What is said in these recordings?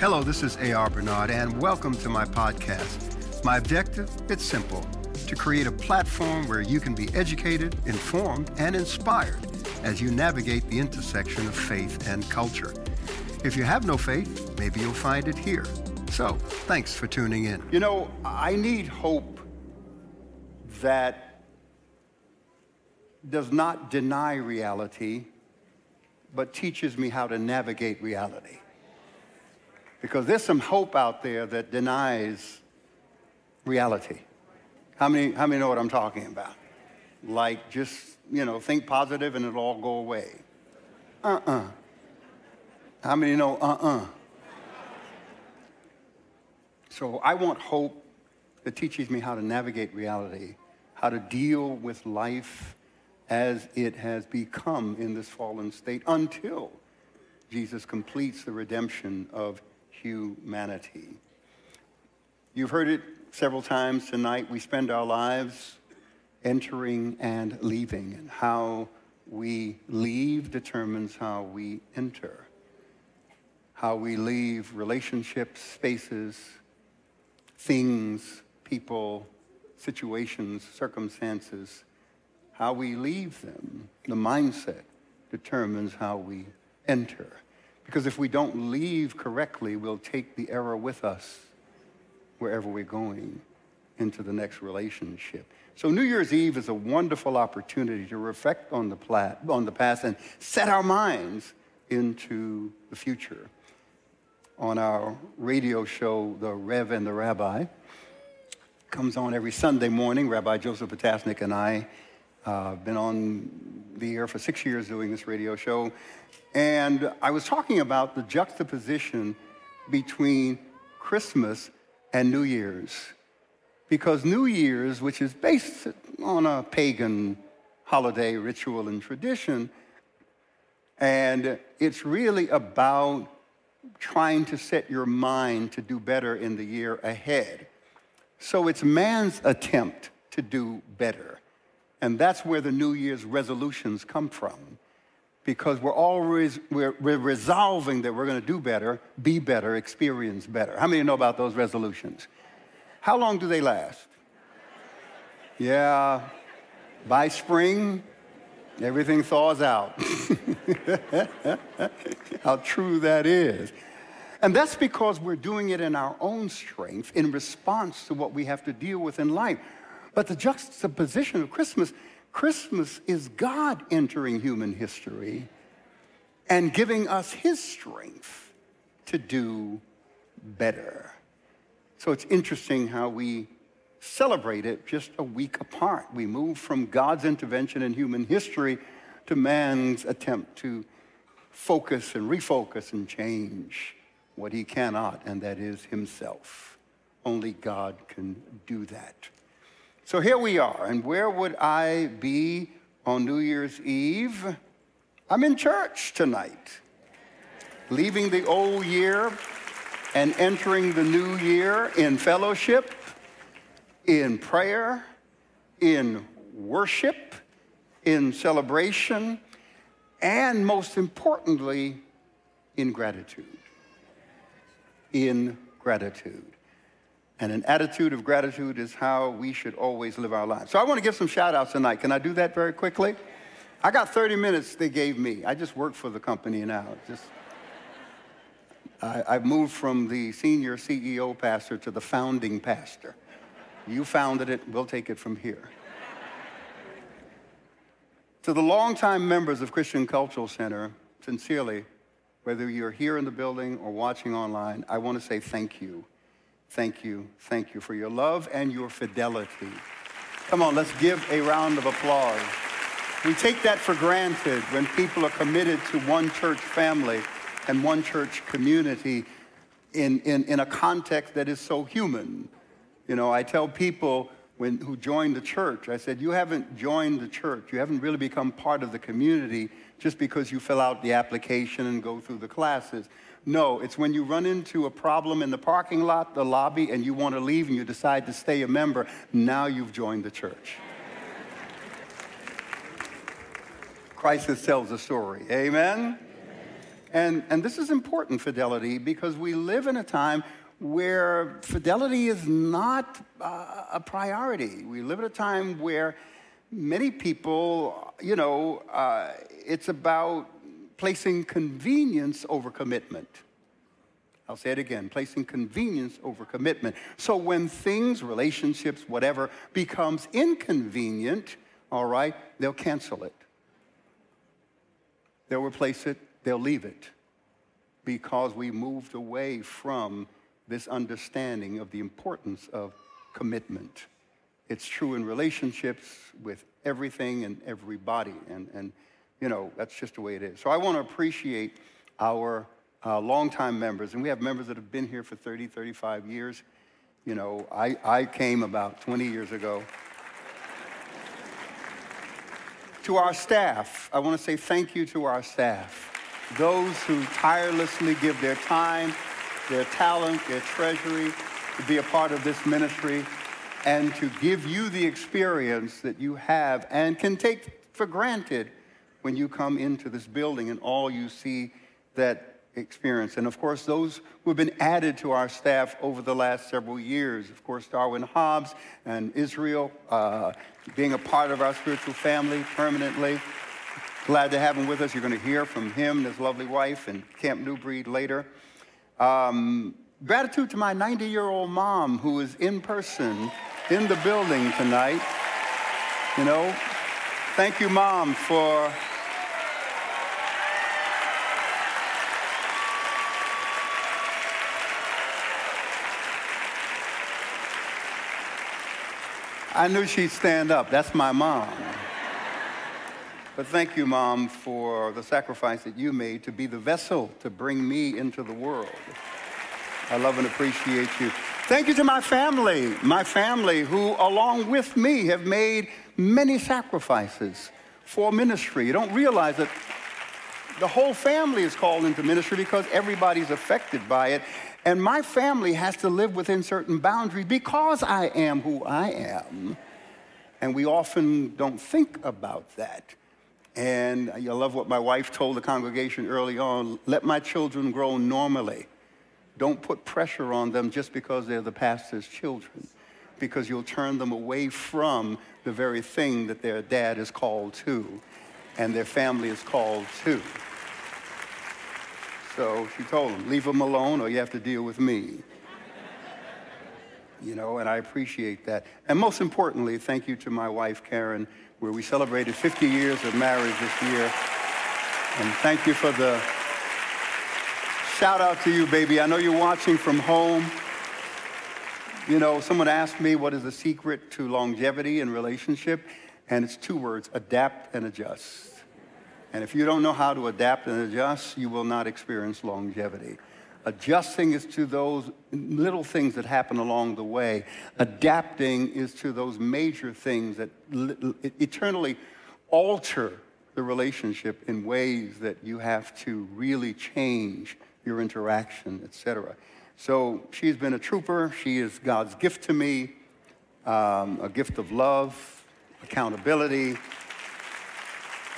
Hello, this is A.R. Bernard, and welcome to my podcast. My objective? It's simple to create a platform where you can be educated, informed, and inspired as you navigate the intersection of faith and culture. If you have no faith, maybe you'll find it here. So, thanks for tuning in. You know, I need hope that does not deny reality, but teaches me how to navigate reality. Because there's some hope out there that denies reality. How many, how many know what I'm talking about? Like, just, you know, think positive and it'll all go away. Uh uh How many know uh uh So I want hope that teaches me how to navigate reality, how to deal with life as it has become in this fallen state until Jesus completes the redemption of humanity. You've heard it several times tonight. We spend our lives entering and leaving, and how we leave determines how we enter. How we leave relationships, spaces, things, people, situations, circumstances, how we leave them, the mindset determines how we enter. Because if we don't leave correctly, we'll take the error with us wherever we're going into the next relationship. So New Year's Eve is a wonderful opportunity to reflect on the, plat, on the past and set our minds into the future. On our radio show, The Rev and the Rabbi, comes on every Sunday morning. Rabbi Joseph Potasnik and I uh, I've been on the air for six years doing this radio show. And I was talking about the juxtaposition between Christmas and New Year's. Because New Year's, which is based on a pagan holiday ritual and tradition, and it's really about trying to set your mind to do better in the year ahead. So it's man's attempt to do better. And that's where the New Year's resolutions come from because we're always we're, we're resolving that we're going to do better be better experience better. How many know about those resolutions? How long do they last? Yeah by spring everything thaws out. How true that is. And that's because we're doing it in our own strength in response to what we have to deal with in life but the juxtaposition of christmas Christmas is God entering human history and giving us his strength to do better. So it's interesting how we celebrate it just a week apart. We move from God's intervention in human history to man's attempt to focus and refocus and change what he cannot, and that is himself. Only God can do that. So here we are, and where would I be on New Year's Eve? I'm in church tonight, leaving the old year and entering the new year in fellowship, in prayer, in worship, in celebration, and most importantly, in gratitude. In gratitude. And an attitude of gratitude is how we should always live our lives. So I want to give some shout outs tonight. Can I do that very quickly? I got 30 minutes they gave me. I just work for the company now. Just I, I moved from the senior CEO pastor to the founding pastor. You founded it, we'll take it from here. to the longtime members of Christian Cultural Center, sincerely, whether you're here in the building or watching online, I want to say thank you. Thank you. Thank you for your love and your fidelity. Come on, let's give a round of applause. We take that for granted when people are committed to one church family and one church community in, in, in a context that is so human. You know, I tell people when, who join the church, I said, You haven't joined the church. You haven't really become part of the community just because you fill out the application and go through the classes. No, it's when you run into a problem in the parking lot, the lobby, and you want to leave and you decide to stay a member. Now you've joined the church. Crisis tells a story. Amen? And, and this is important, fidelity, because we live in a time where fidelity is not uh, a priority. We live at a time where many people, you know, uh, it's about placing convenience over commitment. I'll say it again placing convenience over commitment. So when things, relationships, whatever, becomes inconvenient, all right, they'll cancel it. They'll replace it, they'll leave it because we moved away from this understanding of the importance of commitment. It's true in relationships with everything and everybody. And, and you know, that's just the way it is. So I want to appreciate our uh, longtime members. And we have members that have been here for 30, 35 years. You know, I, I came about 20 years ago. to our staff, I want to say thank you to our staff. Those who tirelessly give their time, their talent, their treasury to be a part of this ministry and to give you the experience that you have and can take for granted when you come into this building and all you see that experience. And of course, those who have been added to our staff over the last several years. Of course, Darwin Hobbs and Israel uh, being a part of our spiritual family permanently. Glad to have him with us. You're going to hear from him and his lovely wife in Camp New Breed later. Um, gratitude to my 90 year old mom who is in person in the building tonight. You know, thank you, Mom, for I knew she'd stand up. That's my mom. But thank you, Mom, for the sacrifice that you made to be the vessel to bring me into the world. I love and appreciate you. Thank you to my family, my family who, along with me, have made many sacrifices for ministry. You don't realize that the whole family is called into ministry because everybody's affected by it. And my family has to live within certain boundaries because I am who I am. And we often don't think about that. And I love what my wife told the congregation early on let my children grow normally. Don't put pressure on them just because they're the pastor's children, because you'll turn them away from the very thing that their dad is called to and their family is called to. So she told them, leave them alone or you have to deal with me. you know, and I appreciate that. And most importantly, thank you to my wife, Karen, where we celebrated 50 years of marriage this year. And thank you for the Shout out to you, baby. I know you're watching from home. You know, someone asked me what is the secret to longevity in relationship, and it's two words adapt and adjust. And if you don't know how to adapt and adjust, you will not experience longevity. Adjusting is to those little things that happen along the way. Adapting is to those major things that eternally alter the relationship in ways that you have to really change your interaction, etc. So she's been a trooper. She is God's gift to me, um, a gift of love, accountability,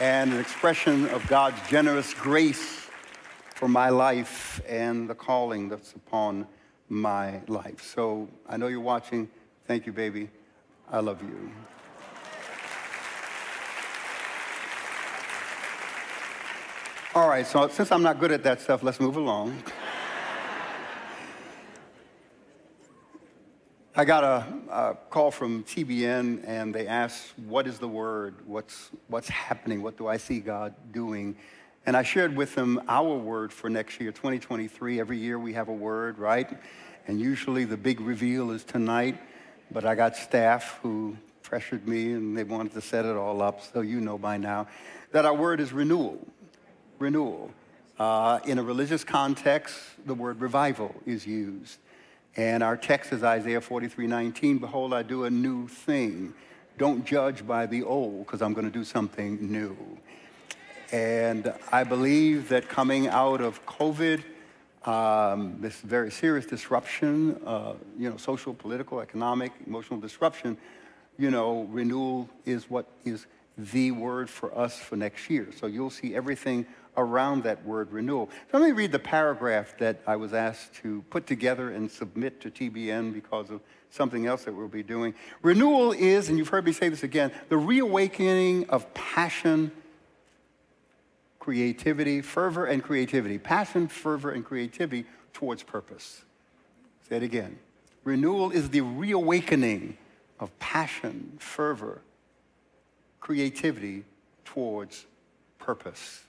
and an expression of God's generous grace for my life and the calling that's upon my life. So I know you're watching. Thank you, baby. I love you. All right, so since I'm not good at that stuff, let's move along. I got a, a, call from TBN and they asked, What is the word? What's, what's happening? What do I see God doing? And I shared with them our word for next year, 2023. Every year we have a word, right? And usually the big reveal is tonight, but I got staff who pressured me and they wanted to set it all up, so you know by now that our word is renewal renewal. Uh, in a religious context, the word revival is used. And our text is Isaiah 43 19. Behold, I do a new thing. Don't judge by the old, because I'm going to do something new. And I believe that coming out of COVID, um, this very serious disruption, uh, you know, social, political, economic, emotional disruption, you know, renewal is what is the word for us for next year. So you'll see everything around that word renewal. So let me read the paragraph that I was asked to put together and submit to TBN because of something else that we'll be doing. Renewal is, and you've heard me say this again, the reawakening of passion, creativity, fervor, and creativity. Passion, fervor, and creativity towards purpose. Say it again. Renewal is the reawakening of passion, fervor, creativity towards purpose.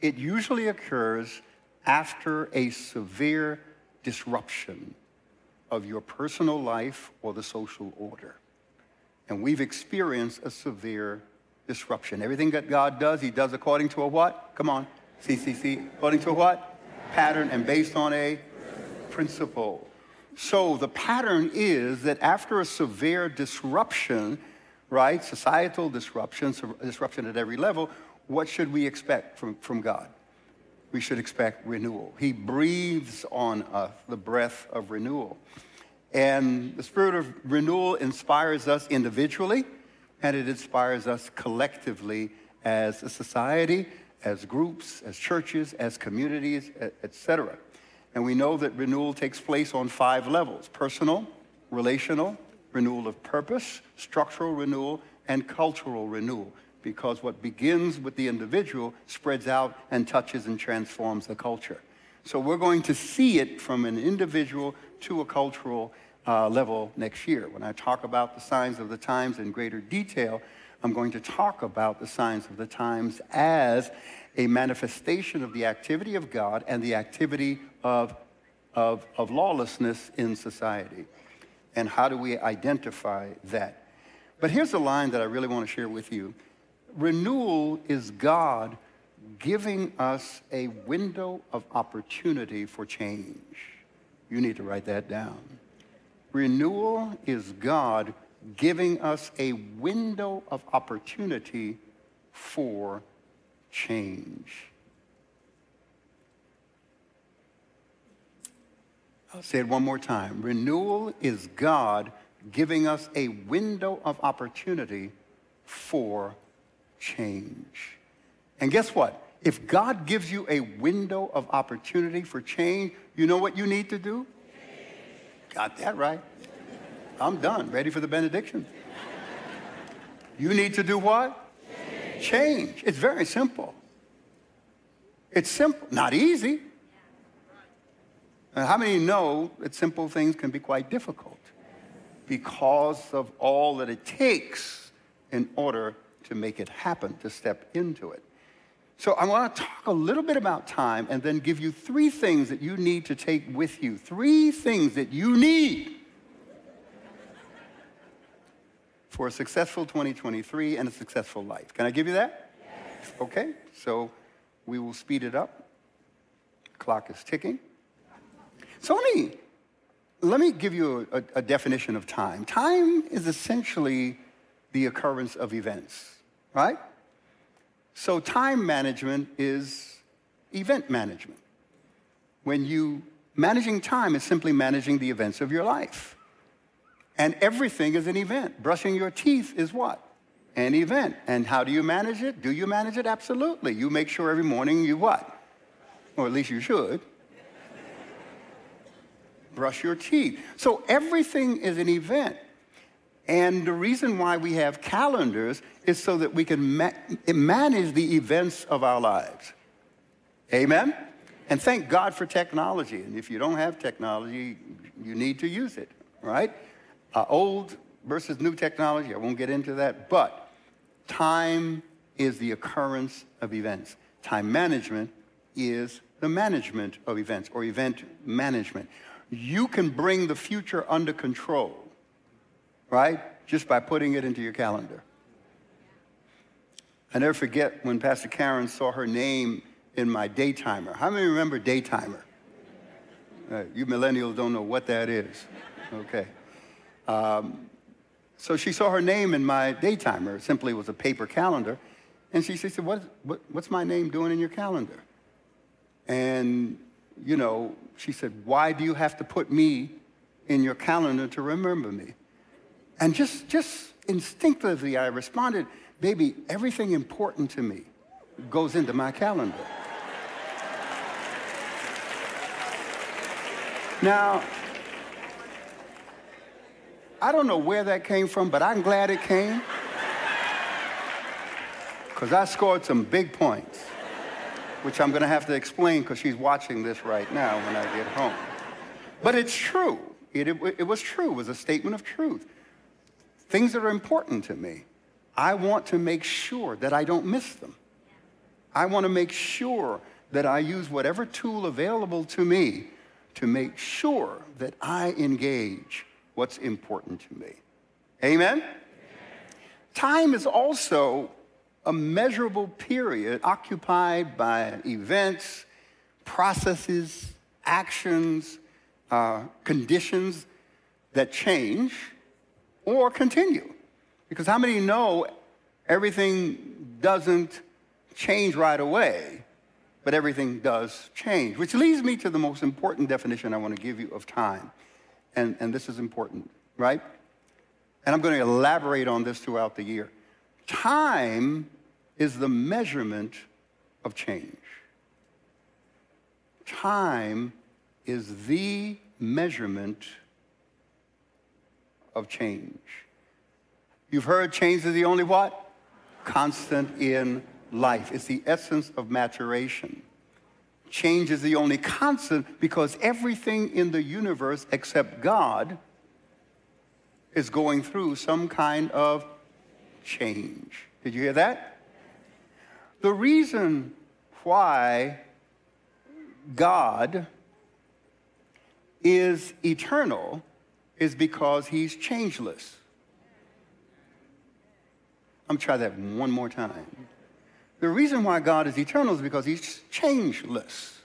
It usually occurs after a severe disruption of your personal life or the social order. And we've experienced a severe disruption. Everything that God does, He does according to a what? Come on, CCC. According to what? Pattern and based on a principle. So the pattern is that after a severe disruption, right, societal disruption, disruption at every level, what should we expect from, from God? We should expect renewal. He breathes on us the breath of renewal. And the spirit of renewal inspires us individually, and it inspires us collectively as a society, as groups, as churches, as communities, etc. And we know that renewal takes place on five levels personal, relational, renewal of purpose, structural renewal, and cultural renewal. Because what begins with the individual spreads out and touches and transforms the culture. So we're going to see it from an individual to a cultural uh, level next year. When I talk about the signs of the times in greater detail, I'm going to talk about the signs of the times as a manifestation of the activity of God and the activity of, of, of lawlessness in society. And how do we identify that? But here's a line that I really want to share with you renewal is God giving us a window of opportunity for change. You need to write that down. Renewal is God giving us a window of opportunity for change. I'll say it one more time. Renewal is God giving us a window of opportunity for change. And guess what? If God gives you a window of opportunity for change, you know what you need to do? Got that right. I'm done. Ready for the benediction. You need to do what? Change. Change. It's very simple. It's simple, not easy. And how many know that simple things can be quite difficult because of all that it takes in order to make it happen, to step into it? So I want to talk a little bit about time and then give you three things that you need to take with you. Three things that you need for a successful 2023 and a successful life. Can I give you that? Yes. Okay, so we will speed it up. Clock is ticking. So let me, let me give you a, a definition of time. Time is essentially the occurrence of events, right? So time management is event management. When you managing time is simply managing the events of your life. And everything is an event. Brushing your teeth is what? An event. And how do you manage it? Do you manage it? Absolutely. You make sure every morning you what? Or at least you should brush your teeth. So everything is an event. And the reason why we have calendars is so that we can ma- manage the events of our lives. Amen? And thank God for technology. And if you don't have technology, you need to use it, right? Uh, old versus new technology, I won't get into that. But time is the occurrence of events. Time management is the management of events or event management you can bring the future under control, right? Just by putting it into your calendar. I never forget when Pastor Karen saw her name in my daytimer. How many remember daytimer? Uh, you millennials don't know what that is. Okay. Um, so she saw her name in my daytimer. It simply was a paper calendar. And she said, what, what, What's my name doing in your calendar? And you know, she said, Why do you have to put me in your calendar to remember me? And just, just instinctively, I responded, baby, everything important to me goes into my calendar. Now, I don't know where that came from, but I'm glad it came. Because I scored some big points, which I'm going to have to explain because she's watching this right now when I get home. But it's true. It, it, it was true. It was a statement of truth. Things that are important to me, I want to make sure that I don't miss them. I want to make sure that I use whatever tool available to me to make sure that I engage what's important to me. Amen? Time is also a measurable period occupied by events, processes, actions, uh, conditions that change or continue. Because how many know everything doesn't change right away, but everything does change? Which leads me to the most important definition I want to give you of time and, and this is important, right? And I'm going to elaborate on this throughout the year. Time is the measurement of change. Time is the measurement of change. You've heard change is the only what? Constant in life. It's the essence of maturation. Change is the only constant because everything in the universe except God is going through some kind of change. Did you hear that? The reason why God is eternal is because he's changeless. I'm going to try that one more time. The reason why God is eternal is because he's changeless.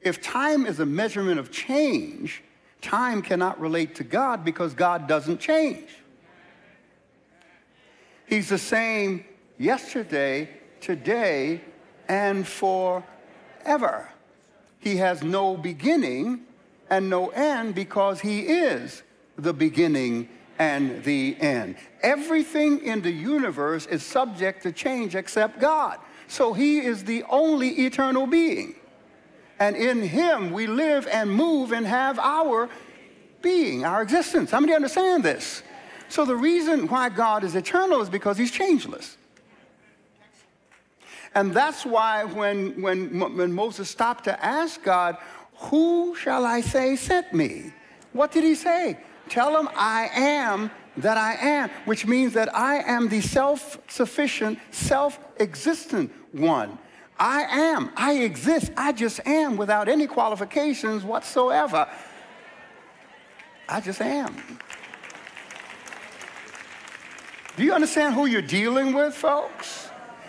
If time is a measurement of change, time cannot relate to God because God doesn't change. He's the same yesterday, today, and forever. He has no beginning and no end because he is the beginning and the end. Everything in the universe is subject to change except God. So he is the only eternal being. And in him we live and move and have our being, our existence. How many understand this? So the reason why God is eternal is because he's changeless. And that's why when, when, when Moses stopped to ask God, Who shall I say sent me? What did he say? Tell him I am that I am, which means that I am the self sufficient, self existent one. I am. I exist. I just am without any qualifications whatsoever. I just am. Do you understand who you're dealing with, folks?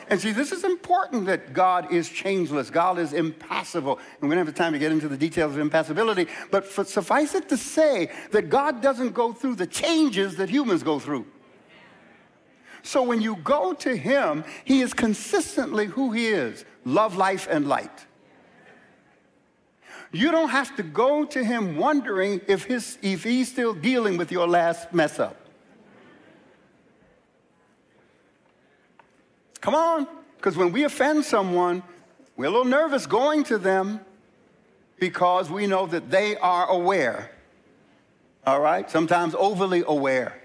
And see, this is important that God is changeless, God is impassible. And we don't have the time to get into the details of impassibility, but for, suffice it to say that God doesn't go through the changes that humans go through. So when you go to Him, He is consistently who He is love, life, and light. You don't have to go to Him wondering if, his, if He's still dealing with your last mess up. Come on. Because when we offend someone, we're a little nervous going to them because we know that they are aware. All right? Sometimes overly aware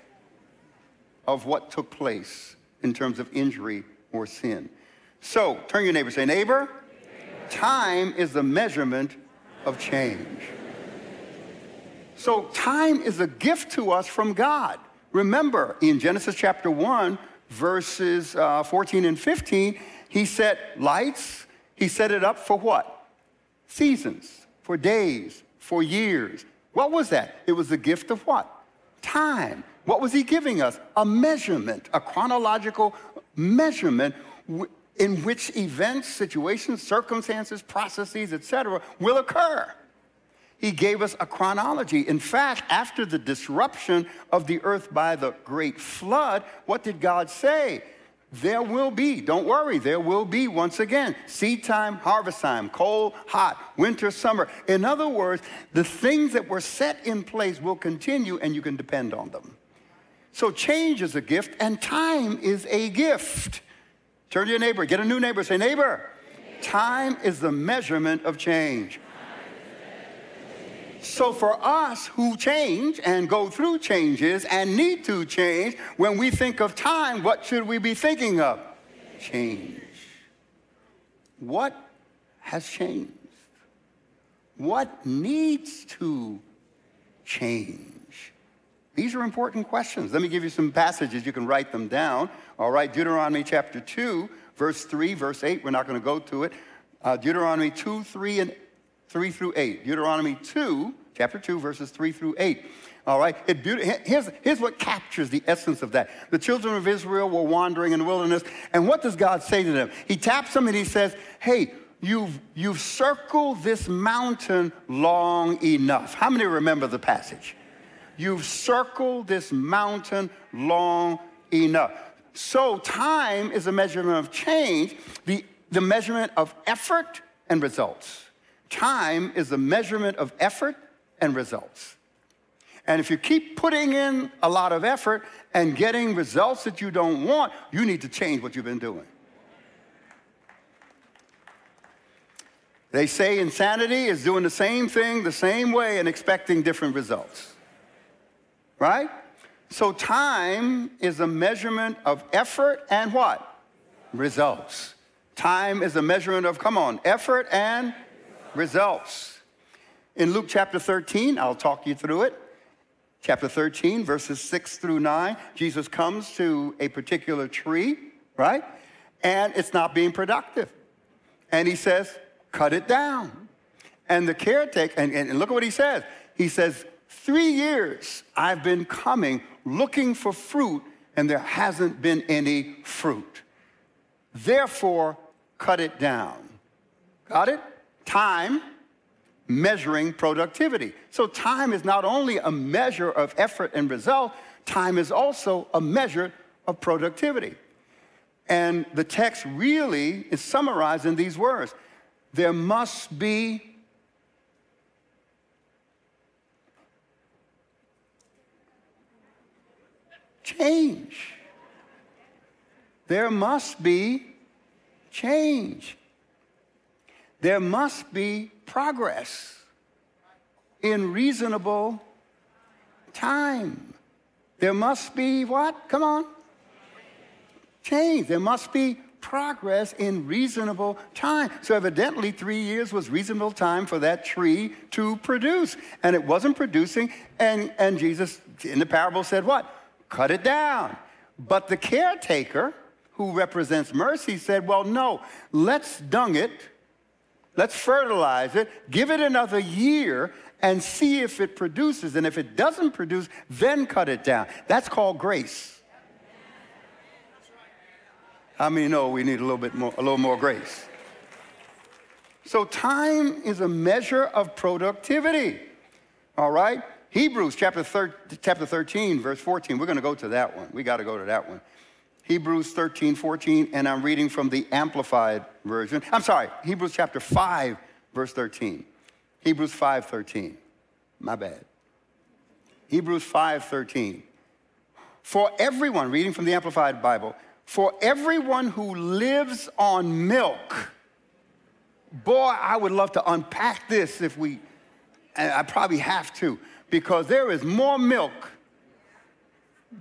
of what took place in terms of injury or sin. So, turn your neighbor, say, neighbor, time is the measurement of change. So, time is a gift to us from God. Remember, in Genesis chapter 1, verses uh, 14 and 15, he set lights. He set it up for what? Seasons, for days, for years. What was that? It was the gift of what? Time. What was he giving us? A measurement, a chronological measurement in which events, situations, circumstances, processes, etc., will occur. He gave us a chronology. In fact, after the disruption of the earth by the great flood, what did God say? There will be, don't worry, there will be once again seed time, harvest time, cold, hot, winter, summer. In other words, the things that were set in place will continue and you can depend on them. So change is a gift and time is a gift. Turn to your neighbor, get a new neighbor, say, neighbor, time is the measurement of change. So for us who change and go through changes and need to change, when we think of time, what should we be thinking of? Change. What has changed? What needs to change? These are important questions. Let me give you some passages. You can write them down. All right, Deuteronomy chapter 2, verse 3, verse 8. We're not going to go to it. Uh, Deuteronomy 2, 3, and 3 through 8. Deuteronomy 2, chapter 2, verses 3 through 8. All right, it, here's, here's what captures the essence of that. The children of Israel were wandering in the wilderness, and what does God say to them? He taps them and he says, Hey, you've, you've circled this mountain long enough. How many remember the passage? You've circled this mountain long enough. So, time is a measurement of change, the, the measurement of effort and results. Time is a measurement of effort and results. And if you keep putting in a lot of effort and getting results that you don't want, you need to change what you've been doing. They say insanity is doing the same thing the same way and expecting different results. Right? So time is a measurement of effort and what? Results. Time is a measurement of, come on, effort and results. In Luke chapter 13, I'll talk you through it. Chapter 13, verses 6 through 9, Jesus comes to a particular tree, right? And it's not being productive. And he says, cut it down. And the caretaker, and, and look at what he says. He says, Three years I've been coming looking for fruit, and there hasn't been any fruit. Therefore, cut it down. Got it? Time measuring productivity. So, time is not only a measure of effort and result, time is also a measure of productivity. And the text really is summarized in these words there must be change. There must be change. There must be progress in reasonable time. There must be what? Come on. Change. There must be progress in reasonable time. So, evidently, three years was reasonable time for that tree to produce. And it wasn't producing. And, and Jesus, in the parable, said, What? Cut it down. But the caretaker, who represents mercy, said, Well, no, let's dung it, let's fertilize it, give it another year, and see if it produces. And if it doesn't produce, then cut it down. That's called grace. How many know we need a little bit more, a little more grace? So time is a measure of productivity. All right? Hebrews chapter, thir- chapter 13, verse 14. We're going to go to that one. We got to go to that one. Hebrews 13, 14, and I'm reading from the Amplified Version. I'm sorry, Hebrews chapter 5, verse 13. Hebrews 5, 13. My bad. Hebrews 5, 13. For everyone, reading from the Amplified Bible, for everyone who lives on milk. Boy, I would love to unpack this if we, I probably have to, because there is more milk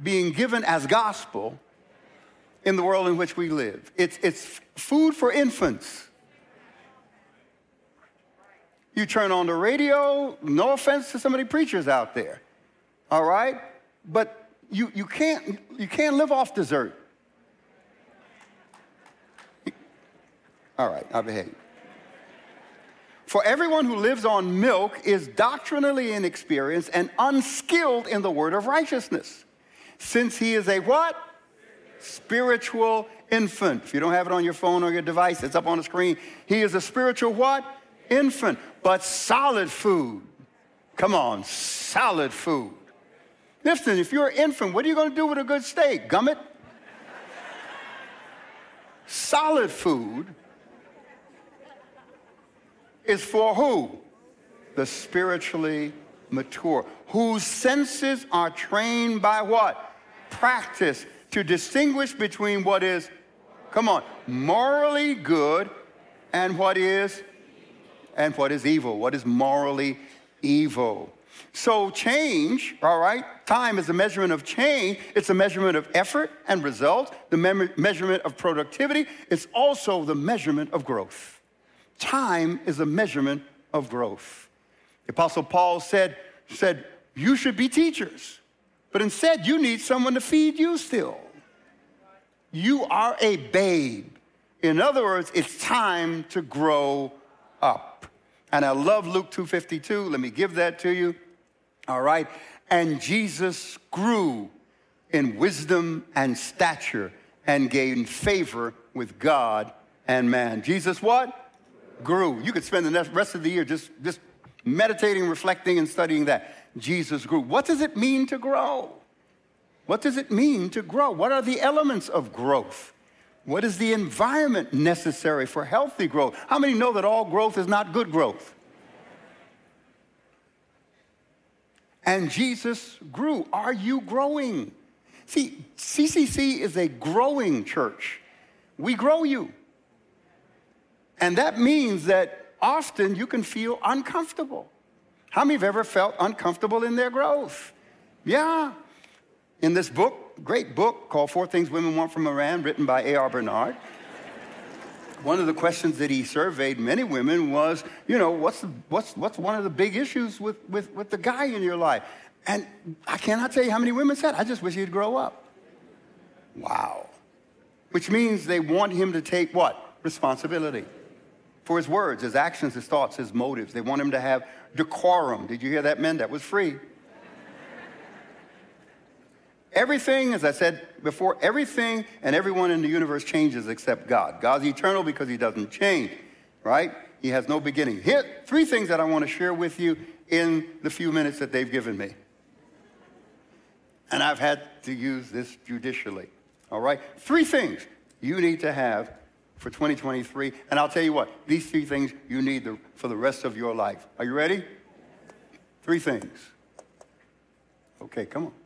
being given as gospel in the world in which we live. It's, it's food for infants. You turn on the radio, no offense to some of the preachers out there, all right? But you, you, can't, you can't live off dessert. All right, I'll behave. For everyone who lives on milk is doctrinally inexperienced and unskilled in the word of righteousness, since he is a what? Spiritual infant. If you don't have it on your phone or your device, it's up on the screen. He is a spiritual what? Infant, but solid food. Come on, solid food. Listen, if you're an infant, what are you going to do with a good steak? Gum it? solid food is for who? The spiritually mature, whose senses are trained by what? practice to distinguish between what is, come on, morally good and what is, and what is evil, what is morally evil. So, change, all right, time is a measurement of change. It's a measurement of effort and result, the me- measurement of productivity. It's also the measurement of growth. Time is a measurement of growth. The Apostle Paul said, said, You should be teachers, but instead you need someone to feed you still. You are a babe. In other words, it's time to grow up. And I love Luke 2:52. Let me give that to you. All right. And Jesus grew in wisdom and stature and gained favor with God and man. Jesus what? Grew. You could spend the rest of the year just, just meditating, reflecting, and studying that. Jesus grew. What does it mean to grow? What does it mean to grow? What are the elements of growth? What is the environment necessary for healthy growth? How many know that all growth is not good growth? And Jesus grew. Are you growing? See, CCC is a growing church. We grow you. And that means that often you can feel uncomfortable. How many have ever felt uncomfortable in their growth? Yeah. In this book, great book called Four Things Women Want from a Man, written by A.R. Bernard, one of the questions that he surveyed many women was, you know, what's, the, what's, what's one of the big issues with, with, with the guy in your life? And I cannot tell you how many women said, I just wish he'd grow up. Wow. Which means they want him to take what? Responsibility for his words, his actions, his thoughts, his motives. They want him to have decorum. Did you hear that, men? That was free. Everything, as I said before, everything and everyone in the universe changes except God. God's eternal because he doesn't change, right? He has no beginning. Here, three things that I want to share with you in the few minutes that they've given me. And I've had to use this judicially, all right? Three things you need to have for 2023. And I'll tell you what, these three things you need for the rest of your life. Are you ready? Three things. Okay, come on.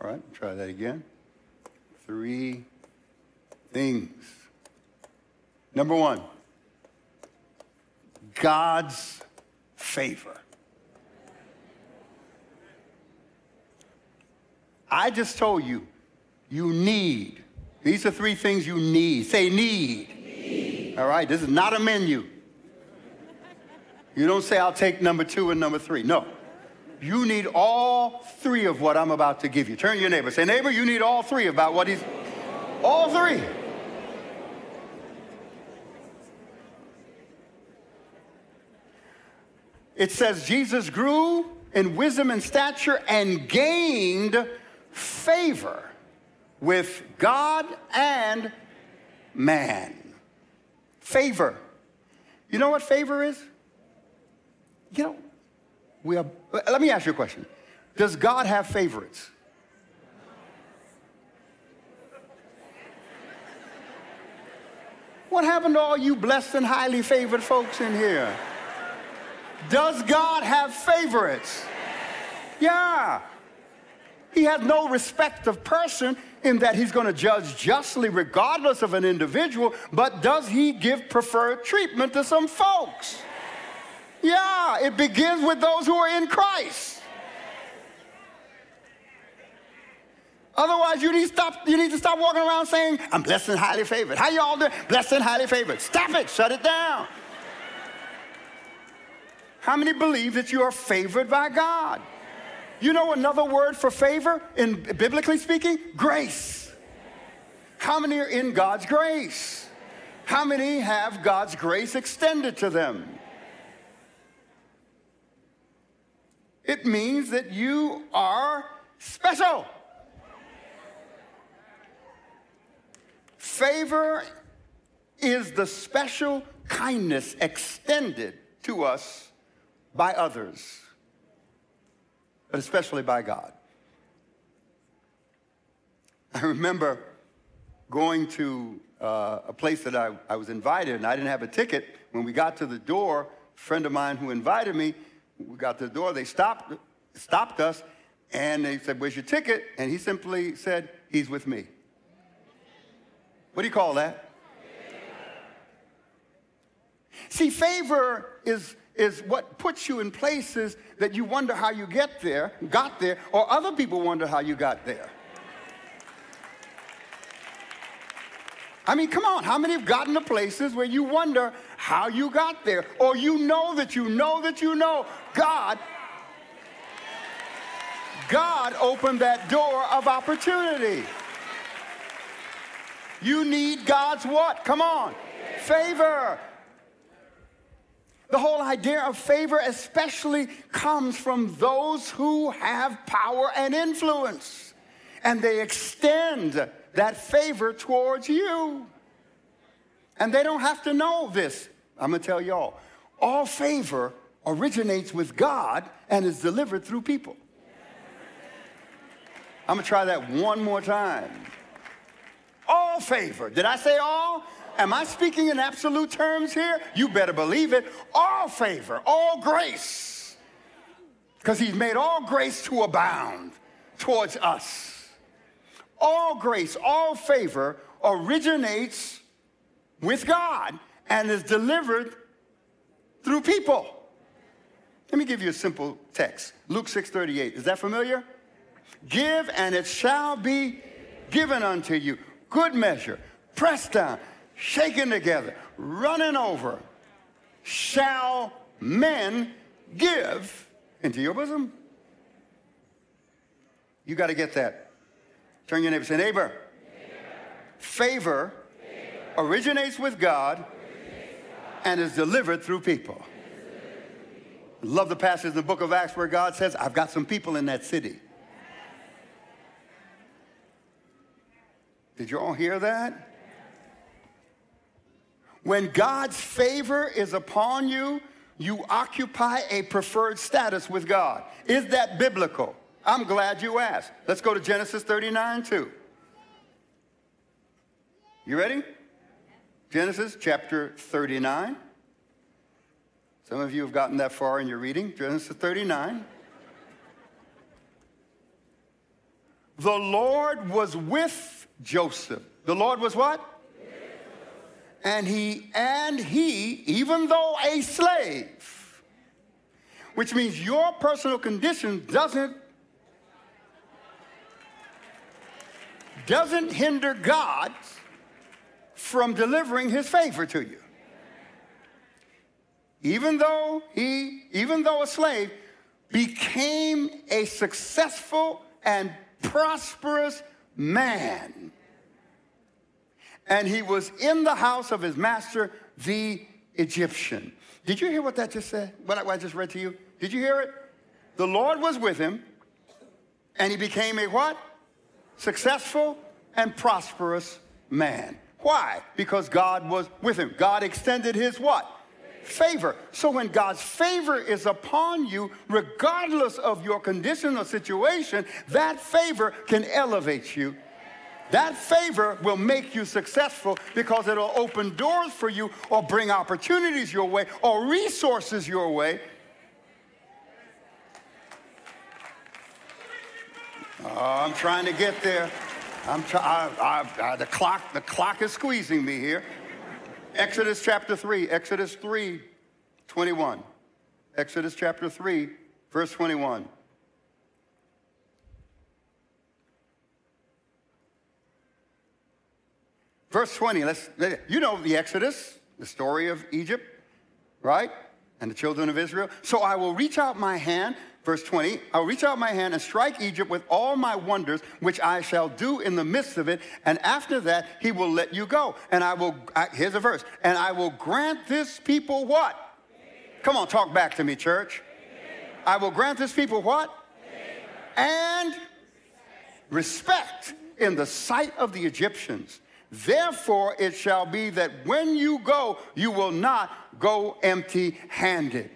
All right, try that again. Three things. Number one, God's favor. I just told you, you need. These are three things you need. Say need. need. All right, this is not a menu. You don't say, I'll take number two and number three. No. You need all three of what I'm about to give you. Turn to your neighbor. Say, neighbor, you need all three about what he's. All three. It says Jesus grew in wisdom and stature and gained favor with God and man. Favor. You know what favor is? You know, we are, let me ask you a question. Does God have favorites? What happened to all you blessed and highly favored folks in here? Does God have favorites? Yeah. He has no respect of person in that he's going to judge justly regardless of an individual, but does he give preferred treatment to some folks? Yeah, it begins with those who are in Christ. Otherwise, you need, to stop, you need to stop walking around saying, I'm blessed and highly favored. How y'all doing? Blessed and highly favored. Stop it. Shut it down. How many believe that you are favored by God? You know another word for favor, in biblically speaking? Grace. How many are in God's grace? How many have God's grace extended to them? It means that you are special. Favor is the special kindness extended to us by others, but especially by God. I remember going to uh, a place that I, I was invited and I didn't have a ticket. When we got to the door, a friend of mine who invited me we got to the door, they stopped, stopped us, and they said, Where's your ticket? And he simply said, He's with me. What do you call that? See, favor is, is what puts you in places that you wonder how you get there, got there, or other people wonder how you got there. I mean, come on, how many have gotten to places where you wonder how you got there? Or you know that you know that you know God God opened that door of opportunity. You need God's what? Come on. Favor. The whole idea of favor especially comes from those who have power and influence. And they extend that favor towards you. And they don't have to know this. I'm going to tell y'all. All favor originates with God and is delivered through people. I'm going to try that one more time. All favor. Did I say all? Am I speaking in absolute terms here? You better believe it. All favor, all grace. Because he's made all grace to abound towards us. All grace, all favor originates with God and is delivered through people. Let me give you a simple text. Luke 6:38. Is that familiar? Give and it shall be given unto you. Good measure, pressed down, shaken together, running over, shall men give into your bosom. You got to get that. Turn your neighbor say, neighbor. Favor, favor, originates with God, originates God. and is delivered through people. Love the passage in the book of Acts where God says, I've got some people in that city. Did you all hear that? When God's favor is upon you, you occupy a preferred status with God. Is that biblical? I'm glad you asked. Let's go to Genesis 39 2. You ready? Genesis chapter 39. Some of you have gotten that far in your reading. Genesis 39. The Lord was with Joseph. The Lord was what? And he, and he, even though a slave, which means your personal condition doesn't, doesn't hinder God from delivering his favor to you. Even though he, even though a slave, became a successful and prosperous man. And he was in the house of his master, the Egyptian. Did you hear what that just said? What I just read to you? Did you hear it? The Lord was with him, and he became a what? Successful and prosperous man. Why? Because God was with him. God extended his what? Favor. So when God's favor is upon you, regardless of your condition or situation, that favor can elevate you. That favor will make you successful because it'll open doors for you or bring opportunities your way or resources your way. Oh, I'm trying to get there. I'm try- I, I, I, the clock, the clock is squeezing me here. Exodus chapter 3, Exodus 3, 21. Exodus chapter 3, verse 21. Verse 20, let's, you know the Exodus, the story of Egypt, right? And the children of Israel. So I will reach out my hand Verse 20, I'll reach out my hand and strike Egypt with all my wonders, which I shall do in the midst of it. And after that, he will let you go. And I will, here's a verse, and I will grant this people what? Come on, talk back to me, church. I will grant this people what? And respect in the sight of the Egyptians. Therefore, it shall be that when you go, you will not go empty handed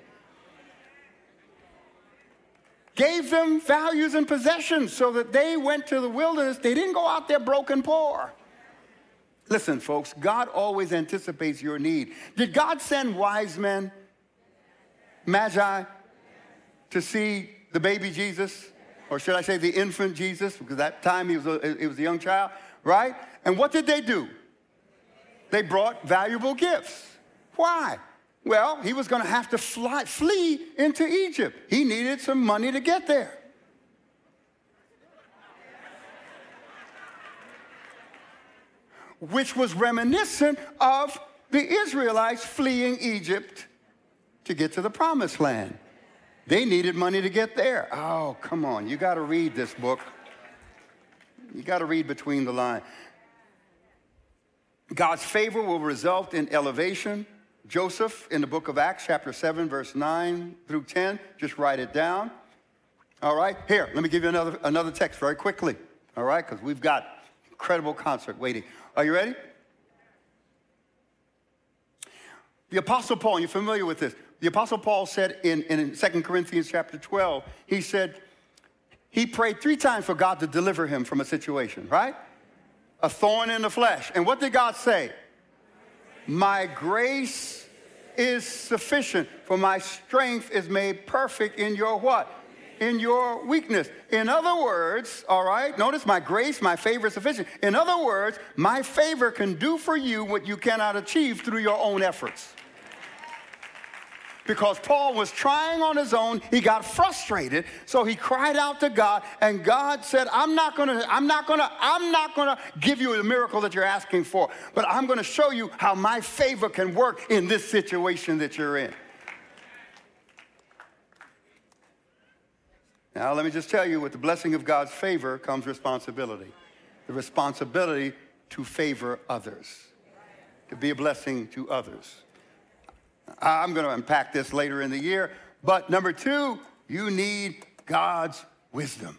gave them values and possessions so that they went to the wilderness. They didn't go out there broken poor. Listen, folks, God always anticipates your need. Did God send wise men, magi? to see the baby Jesus, or should I say the infant Jesus, because that time he was a, he was a young child, right? And what did they do? They brought valuable gifts. Why? Well, he was going to have to fly, flee into Egypt. He needed some money to get there. Which was reminiscent of the Israelites fleeing Egypt to get to the promised land. They needed money to get there. Oh, come on. You got to read this book. You got to read between the lines. God's favor will result in elevation. Joseph in the book of Acts, chapter 7, verse 9 through 10. Just write it down. All right, here, let me give you another, another text very quickly. All right, because we've got incredible concert waiting. Are you ready? The Apostle Paul, you're familiar with this. The Apostle Paul said in, in 2 Corinthians chapter 12, he said, he prayed three times for God to deliver him from a situation, right? A thorn in the flesh. And what did God say? My grace is sufficient, for my strength is made perfect in your what? In your weakness. In other words, all right, notice my grace, my favor is sufficient. In other words, my favor can do for you what you cannot achieve through your own efforts because Paul was trying on his own. He got frustrated, so he cried out to God, and God said, "I'm not going to I'm not going to I'm not going to give you the miracle that you're asking for, but I'm going to show you how my favor can work in this situation that you're in." Now, let me just tell you with the blessing of God's favor comes responsibility. The responsibility to favor others, to be a blessing to others. I'm going to unpack this later in the year. But number two, you need God's wisdom.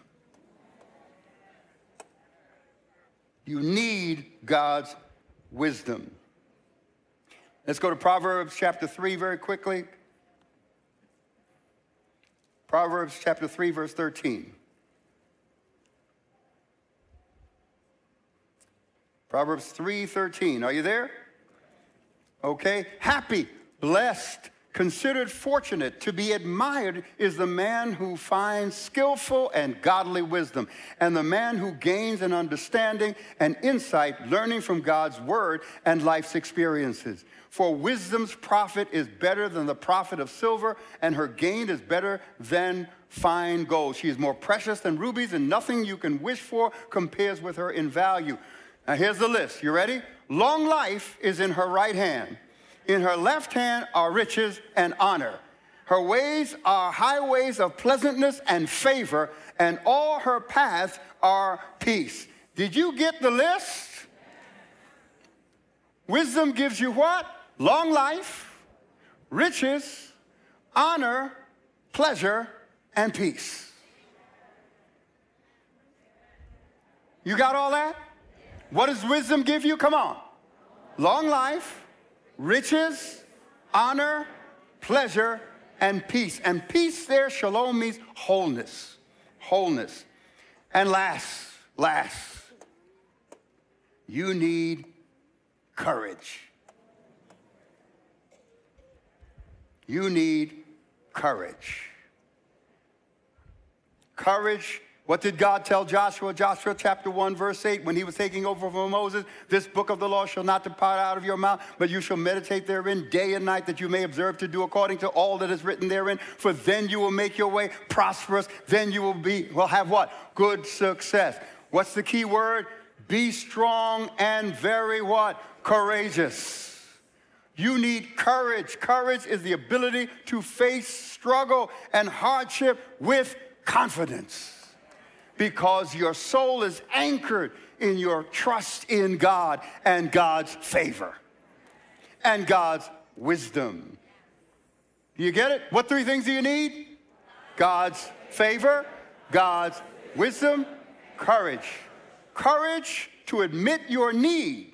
You need God's wisdom. Let's go to Proverbs chapter 3 very quickly. Proverbs chapter 3, verse 13. Proverbs 3:13. Are you there? Okay. Happy Blessed, considered fortunate, to be admired is the man who finds skillful and godly wisdom, and the man who gains an understanding and insight, learning from God's word and life's experiences. For wisdom's profit is better than the profit of silver, and her gain is better than fine gold. She is more precious than rubies, and nothing you can wish for compares with her in value. Now, here's the list. You ready? Long life is in her right hand in her left hand are riches and honor. Her ways are highways of pleasantness and favor, and all her paths are peace. Did you get the list? Wisdom gives you what? Long life, riches, honor, pleasure, and peace. You got all that? What does wisdom give you? Come on. Long life, riches, honor, pleasure, and peace. And peace there, shalom means wholeness. Wholeness. And last, last, you need courage. You need courage. Courage what did God tell Joshua? Joshua chapter 1, verse 8, when he was taking over from Moses, this book of the law shall not depart out of your mouth, but you shall meditate therein day and night, that you may observe to do according to all that is written therein. For then you will make your way prosperous. Then you will be, will have what? Good success. What's the key word? Be strong and very what? Courageous. You need courage. Courage is the ability to face struggle and hardship with confidence because your soul is anchored in your trust in God and God's favor and God's wisdom. Do you get it? What three things do you need? God's favor, God's wisdom, courage. Courage to admit your need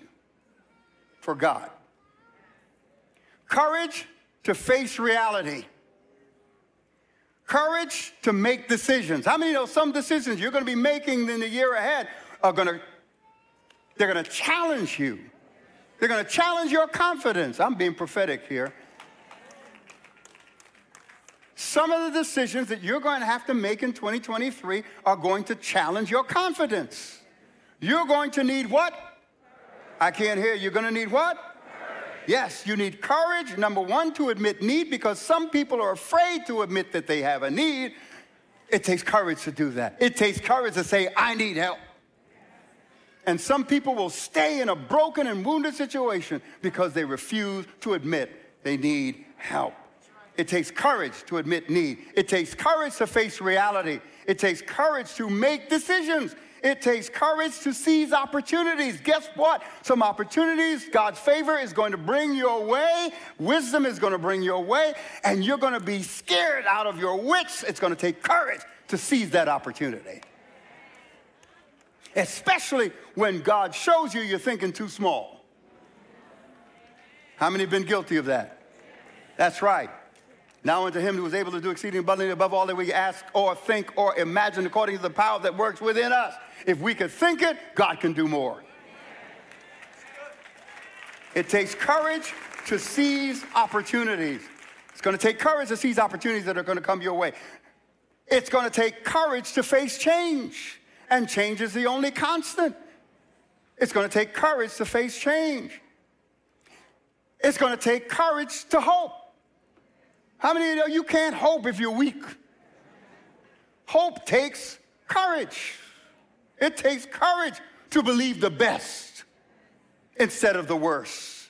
for God. Courage to face reality courage to make decisions. How many know some decisions you're going to be making in the year ahead are going to they're going to challenge you. They're going to challenge your confidence. I'm being prophetic here. some of the decisions that you're going to have to make in 2023 are going to challenge your confidence. You're going to need what? I can't hear. You're going to need what? Yes, you need courage, number one, to admit need because some people are afraid to admit that they have a need. It takes courage to do that. It takes courage to say, I need help. And some people will stay in a broken and wounded situation because they refuse to admit they need help. It takes courage to admit need. It takes courage to face reality. It takes courage to make decisions. It takes courage to seize opportunities. Guess what? Some opportunities, God's favor is going to bring your way, wisdom is going to bring your way, and you're going to be scared out of your wits. It's going to take courage to seize that opportunity. Especially when God shows you you're thinking too small. How many have been guilty of that? That's right. Now unto him who is able to do exceeding abundantly above all that we ask or think or imagine according to the power that works within us. If we could think it, God can do more. It takes courage to seize opportunities. It's going to take courage to seize opportunities that are going to come your way. It's going to take courage to face change, and change is the only constant. It's going to take courage to face change. It's going to take courage to hope. How many of you know you can't hope if you're weak? Hope takes courage. It takes courage to believe the best instead of the worst.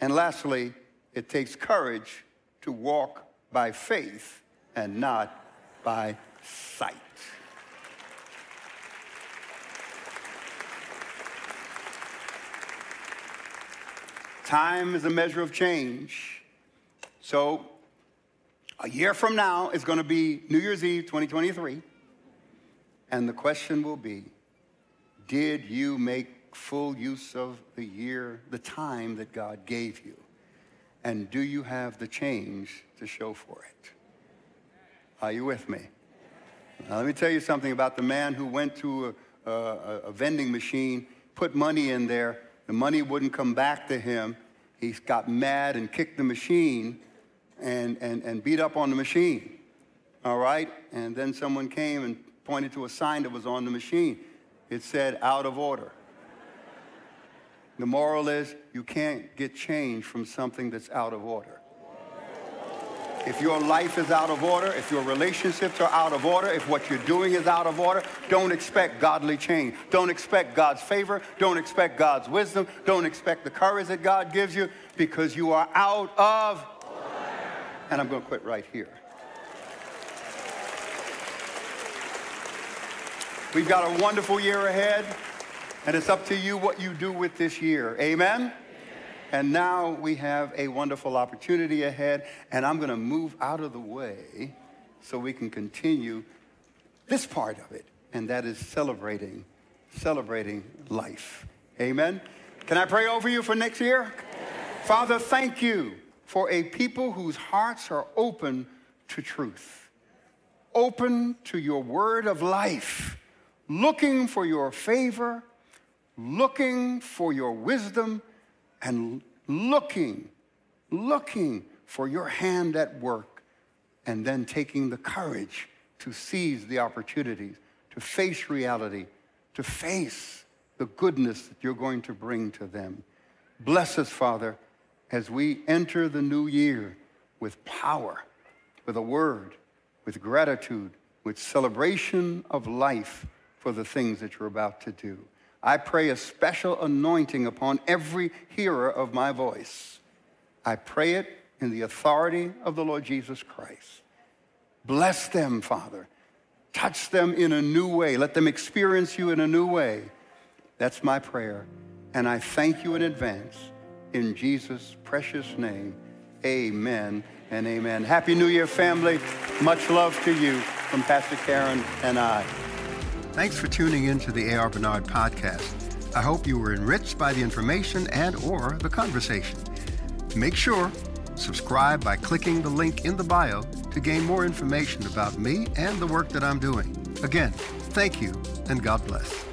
And lastly, it takes courage to walk by faith and not by sight. Time is a measure of change. So a year from now is going to be New Year's Eve 2023. And the question will be Did you make full use of the year, the time that God gave you? And do you have the change to show for it? Are you with me? Now, let me tell you something about the man who went to a, a, a vending machine, put money in there, the money wouldn't come back to him. He got mad and kicked the machine and, and, and beat up on the machine. All right? And then someone came and pointed to a sign that was on the machine. It said, out of order. The moral is you can't get change from something that's out of order. If your life is out of order, if your relationships are out of order, if what you're doing is out of order, don't expect godly change. Don't expect God's favor. Don't expect God's wisdom. Don't expect the courage that God gives you because you are out of and I'm going to quit right here. We've got a wonderful year ahead, and it's up to you what you do with this year. Amen? Amen? And now we have a wonderful opportunity ahead, and I'm going to move out of the way so we can continue this part of it, and that is celebrating, celebrating life. Amen? Can I pray over you for next year? Father, thank you for a people whose hearts are open to truth, open to your word of life, looking for your favor, looking for your wisdom, and looking, looking for your hand at work, and then taking the courage to seize the opportunities, to face reality, to face the goodness that you're going to bring to them. Bless us, Father as we enter the new year with power, with a word, with gratitude, with celebration of life for the things that you're about to do. I pray a special anointing upon every hearer of my voice. I pray it in the authority of the Lord Jesus Christ. Bless them, Father. Touch them in a new way. Let them experience you in a new way. That's my prayer. And I thank you in advance in Jesus' precious name. Amen and amen. Happy New Year, family. Much love to you from Pastor Karen and I. Thanks for tuning in to the A.R. Bernard podcast. I hope you were enriched by the information and or the conversation. Make sure subscribe by clicking the link in the bio to gain more information about me and the work that I'm doing. Again, thank you and God bless.